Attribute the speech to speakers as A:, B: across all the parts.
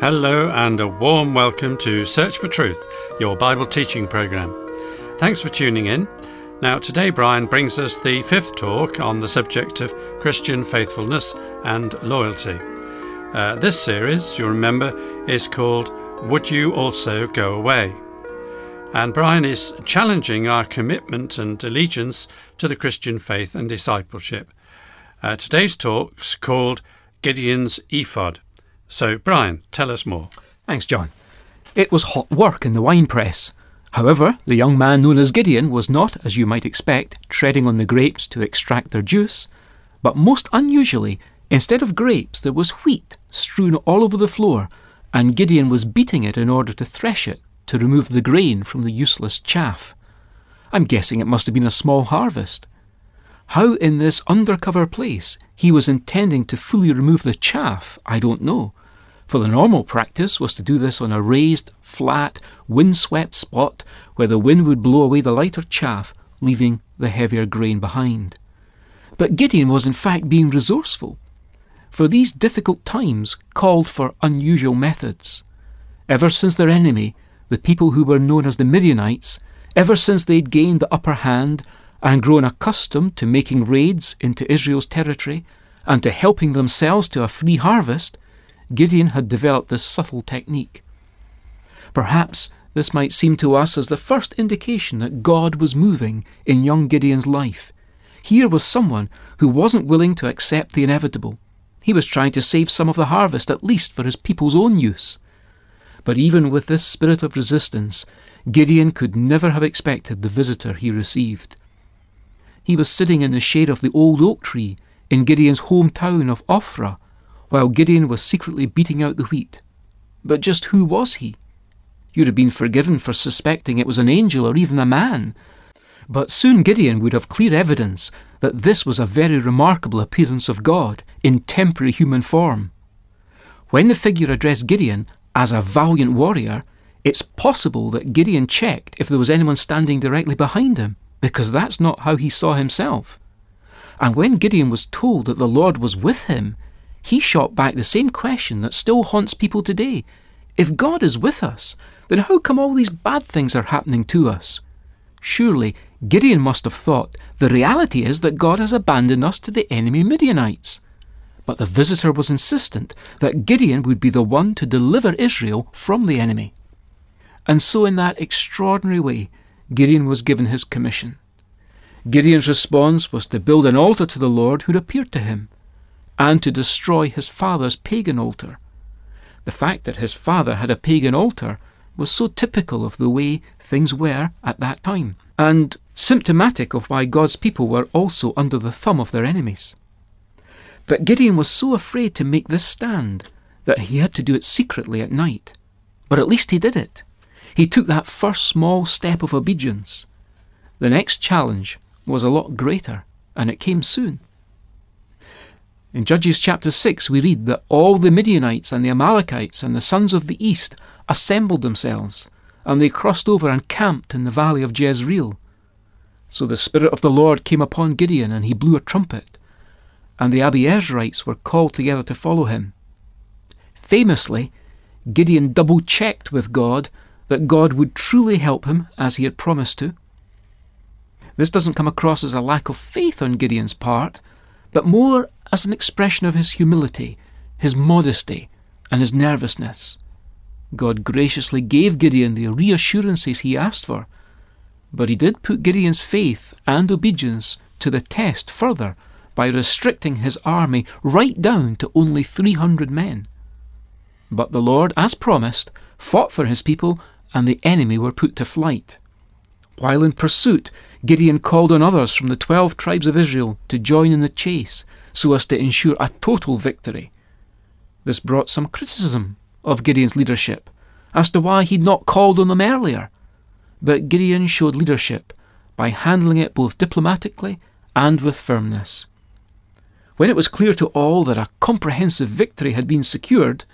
A: Hello, and a warm welcome to Search for Truth, your Bible teaching program. Thanks for tuning in. Now, today, Brian brings us the fifth talk on the subject of Christian faithfulness and loyalty. Uh, this series, you'll remember, is called Would You Also Go Away? And Brian is challenging our commitment and allegiance to the Christian faith and discipleship. Uh, today's talk's called Gideon's Ephod. So, Brian, tell us more.
B: Thanks, John. It was hot work in the wine press. However, the young man known as Gideon was not, as you might expect, treading on the grapes to extract their juice, but most unusually, instead of grapes, there was wheat strewn all over the floor, and Gideon was beating it in order to thresh it to remove the grain from the useless chaff. I'm guessing it must have been a small harvest. How in this undercover place he was intending to fully remove the chaff, I don't know, for the normal practice was to do this on a raised, flat, wind-swept spot where the wind would blow away the lighter chaff, leaving the heavier grain behind. But Gideon was in fact being resourceful, for these difficult times called for unusual methods. Ever since their enemy, the people who were known as the Midianites, ever since they'd gained the upper hand and grown accustomed to making raids into Israel's territory and to helping themselves to a free harvest, Gideon had developed this subtle technique. Perhaps this might seem to us as the first indication that God was moving in young Gideon's life. Here was someone who wasn't willing to accept the inevitable. He was trying to save some of the harvest, at least for his people's own use. But even with this spirit of resistance, Gideon could never have expected the visitor he received. He was sitting in the shade of the old oak tree in Gideon's hometown of Ophrah, while Gideon was secretly beating out the wheat. But just who was he? You'd have been forgiven for suspecting it was an angel or even a man. But soon Gideon would have clear evidence that this was a very remarkable appearance of God in temporary human form. When the figure addressed Gideon as a valiant warrior, it's possible that Gideon checked if there was anyone standing directly behind him because that's not how he saw himself. And when Gideon was told that the Lord was with him, he shot back the same question that still haunts people today. If God is with us, then how come all these bad things are happening to us? Surely Gideon must have thought the reality is that God has abandoned us to the enemy Midianites. But the visitor was insistent that Gideon would be the one to deliver Israel from the enemy. And so, in that extraordinary way, Gideon was given his commission. Gideon's response was to build an altar to the Lord who had appeared to him, and to destroy his father's pagan altar. The fact that his father had a pagan altar was so typical of the way things were at that time, and symptomatic of why God's people were also under the thumb of their enemies. But Gideon was so afraid to make this stand that he had to do it secretly at night. But at least he did it. He took that first small step of obedience. The next challenge was a lot greater, and it came soon. In Judges chapter 6, we read that all the Midianites and the Amalekites and the sons of the east assembled themselves, and they crossed over and camped in the valley of Jezreel. So the Spirit of the Lord came upon Gideon, and he blew a trumpet, and the Abiezrites were called together to follow him. Famously, Gideon double checked with God that God would truly help him as he had promised to. This doesn't come across as a lack of faith on Gideon's part, but more as an expression of his humility, his modesty, and his nervousness. God graciously gave Gideon the reassurances he asked for, but he did put Gideon's faith and obedience to the test further by restricting his army right down to only 300 men. But the Lord, as promised, fought for his people and the enemy were put to flight. While in pursuit, Gideon called on others from the twelve tribes of Israel to join in the chase so as to ensure a total victory. This brought some criticism of Gideon's leadership as to why he'd not called on them earlier. But Gideon showed leadership by handling it both diplomatically and with firmness. When it was clear to all that a comprehensive victory had been secured,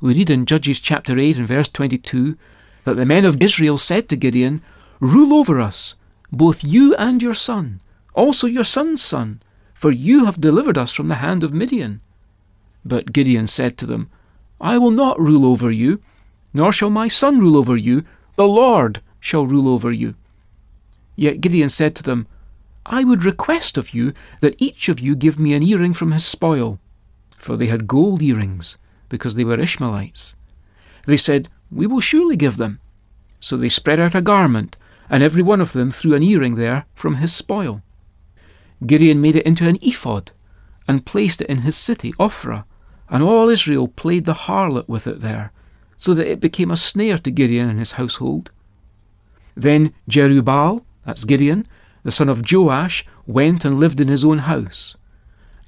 B: we read in Judges chapter 8 and verse 22 that the men of Israel said to Gideon, Rule over us, both you and your son, also your son's son, for you have delivered us from the hand of Midian. But Gideon said to them, I will not rule over you, nor shall my son rule over you, the Lord shall rule over you. Yet Gideon said to them, I would request of you that each of you give me an earring from his spoil. For they had gold earrings, because they were Ishmaelites. They said, We will surely give them. So they spread out a garment, and every one of them threw an earring there from his spoil. Gideon made it into an ephod, and placed it in his city, Ophrah, and all Israel played the harlot with it there, so that it became a snare to Gideon and his household. Then Jerubbaal, that's Gideon, the son of Joash, went and lived in his own house.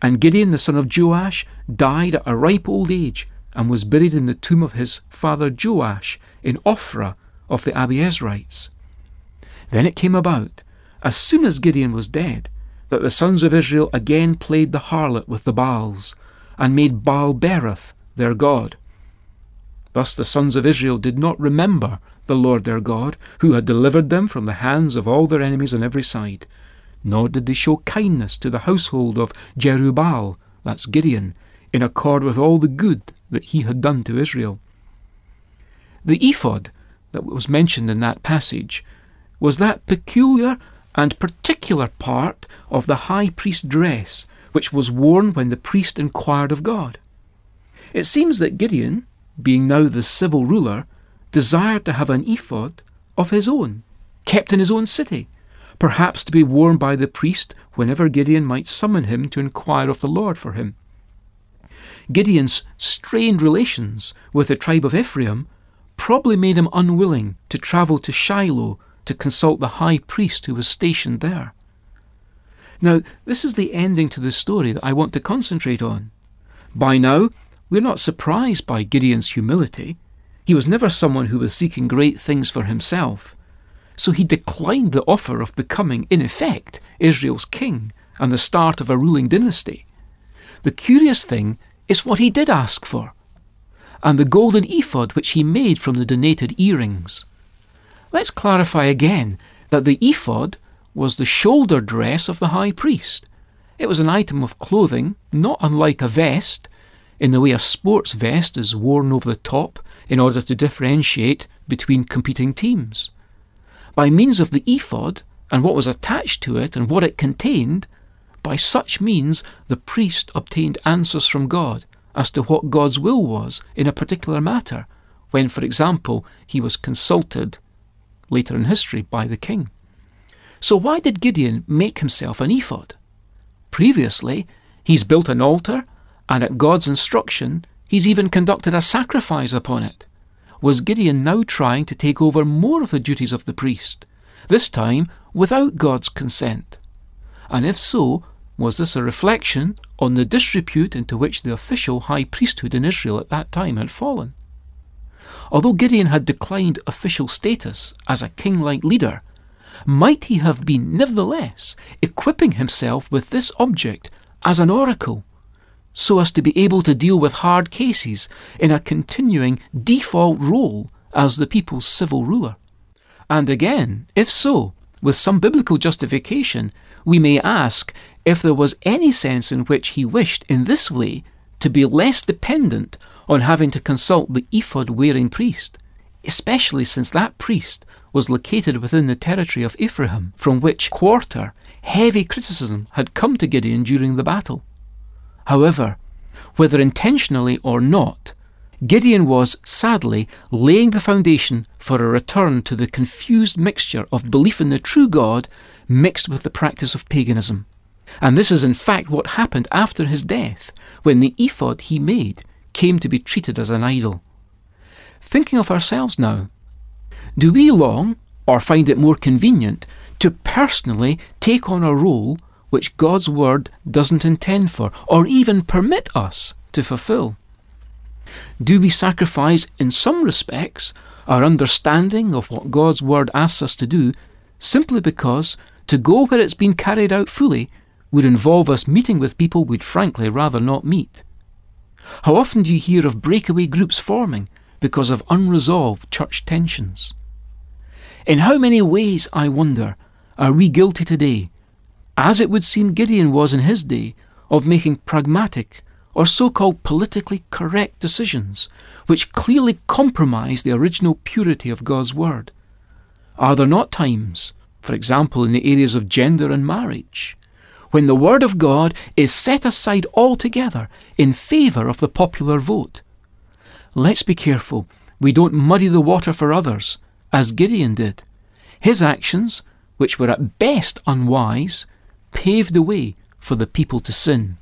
B: And Gideon, the son of Joash, died at a ripe old age, and was buried in the tomb of his father Joash in Ophrah of the Abiezrites. Then it came about, as soon as Gideon was dead, that the sons of Israel again played the harlot with the Baals, and made Baal Berith their god. Thus the sons of Israel did not remember the Lord their God, who had delivered them from the hands of all their enemies on every side. Nor did they show kindness to the household of Jerubbaal, that's Gideon, in accord with all the good that he had done to Israel. The ephod that was mentioned in that passage was that peculiar and particular part of the high priest's dress which was worn when the priest inquired of God. It seems that Gideon, being now the civil ruler, desired to have an ephod of his own, kept in his own city, perhaps to be worn by the priest whenever Gideon might summon him to inquire of the Lord for him. Gideon's strained relations with the tribe of Ephraim probably made him unwilling to travel to Shiloh to consult the high priest who was stationed there. Now, this is the ending to the story that I want to concentrate on. By now, we're not surprised by Gideon's humility. He was never someone who was seeking great things for himself. So he declined the offer of becoming, in effect, Israel's king and the start of a ruling dynasty. The curious thing is what he did ask for, and the golden ephod which he made from the donated earrings. Let's clarify again that the ephod was the shoulder dress of the high priest. It was an item of clothing not unlike a vest, in the way a sports vest is worn over the top in order to differentiate between competing teams. By means of the ephod and what was attached to it and what it contained, by such means the priest obtained answers from God as to what God's will was in a particular matter, when, for example, he was consulted later in history by the king. So, why did Gideon make himself an ephod? Previously, he's built an altar, and at God's instruction, He's even conducted a sacrifice upon it. Was Gideon now trying to take over more of the duties of the priest, this time without God's consent? And if so, was this a reflection on the disrepute into which the official high priesthood in Israel at that time had fallen? Although Gideon had declined official status as a king like leader, might he have been nevertheless equipping himself with this object as an oracle so as to be able to deal with hard cases in a continuing default role as the people's civil ruler. And again, if so, with some biblical justification, we may ask if there was any sense in which he wished in this way to be less dependent on having to consult the ephod wearing priest, especially since that priest was located within the territory of Ephraim, from which quarter heavy criticism had come to Gideon during the battle. However, whether intentionally or not, Gideon was, sadly, laying the foundation for a return to the confused mixture of belief in the true God mixed with the practice of paganism. And this is in fact what happened after his death, when the ephod he made came to be treated as an idol. Thinking of ourselves now, do we long, or find it more convenient, to personally take on a role which God's Word doesn't intend for or even permit us to fulfill? Do we sacrifice, in some respects, our understanding of what God's Word asks us to do simply because to go where it's been carried out fully would involve us meeting with people we'd frankly rather not meet? How often do you hear of breakaway groups forming because of unresolved church tensions? In how many ways, I wonder, are we guilty today as it would seem Gideon was in his day, of making pragmatic or so called politically correct decisions, which clearly compromise the original purity of God's Word? Are there not times, for example in the areas of gender and marriage, when the Word of God is set aside altogether in favour of the popular vote? Let's be careful we don't muddy the water for others, as Gideon did. His actions, which were at best unwise, paved the way for the people to sin.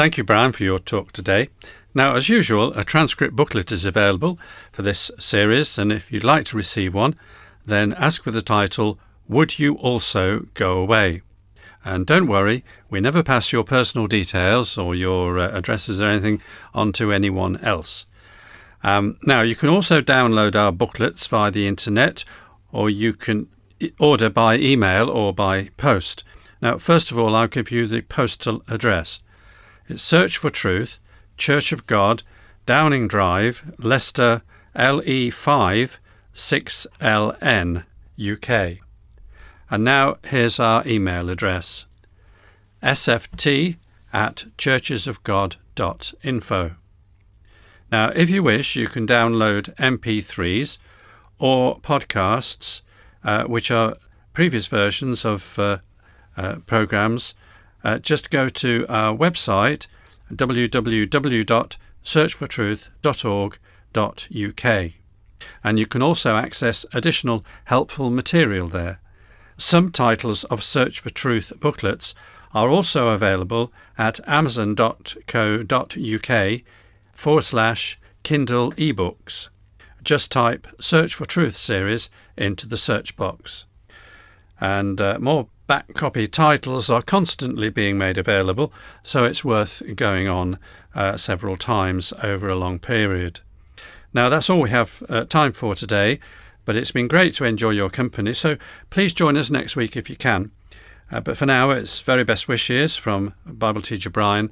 A: Thank you, Brian, for your talk today. Now, as usual, a transcript booklet is available for this series, and if you'd like to receive one, then ask for the title, Would You Also Go Away? And don't worry, we never pass your personal details or your uh, addresses or anything on to anyone else. Um, now, you can also download our booklets via the internet, or you can order by email or by post. Now, first of all, I'll give you the postal address. It's Search for Truth, Church of God, Downing Drive, Leicester, LE5 6LN, UK. And now here's our email address sft at churchesofgod.info. Now, if you wish, you can download MP3s or podcasts, uh, which are previous versions of uh, uh, programs uh, just go to our website www.searchfortruth.org.uk and you can also access additional helpful material there. Some titles of Search for Truth booklets are also available at amazon.co.uk forward slash Kindle ebooks. Just type Search for Truth series into the search box. And uh, more back copy titles are constantly being made available, so it's worth going on uh, several times over a long period. Now, that's all we have uh, time for today, but it's been great to enjoy your company, so please join us next week if you can. Uh, but for now, it's very best wishes from Bible teacher Brian,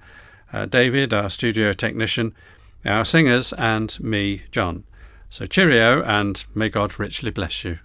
A: uh, David, our studio technician, our singers, and me, John. So cheerio, and may God richly bless you.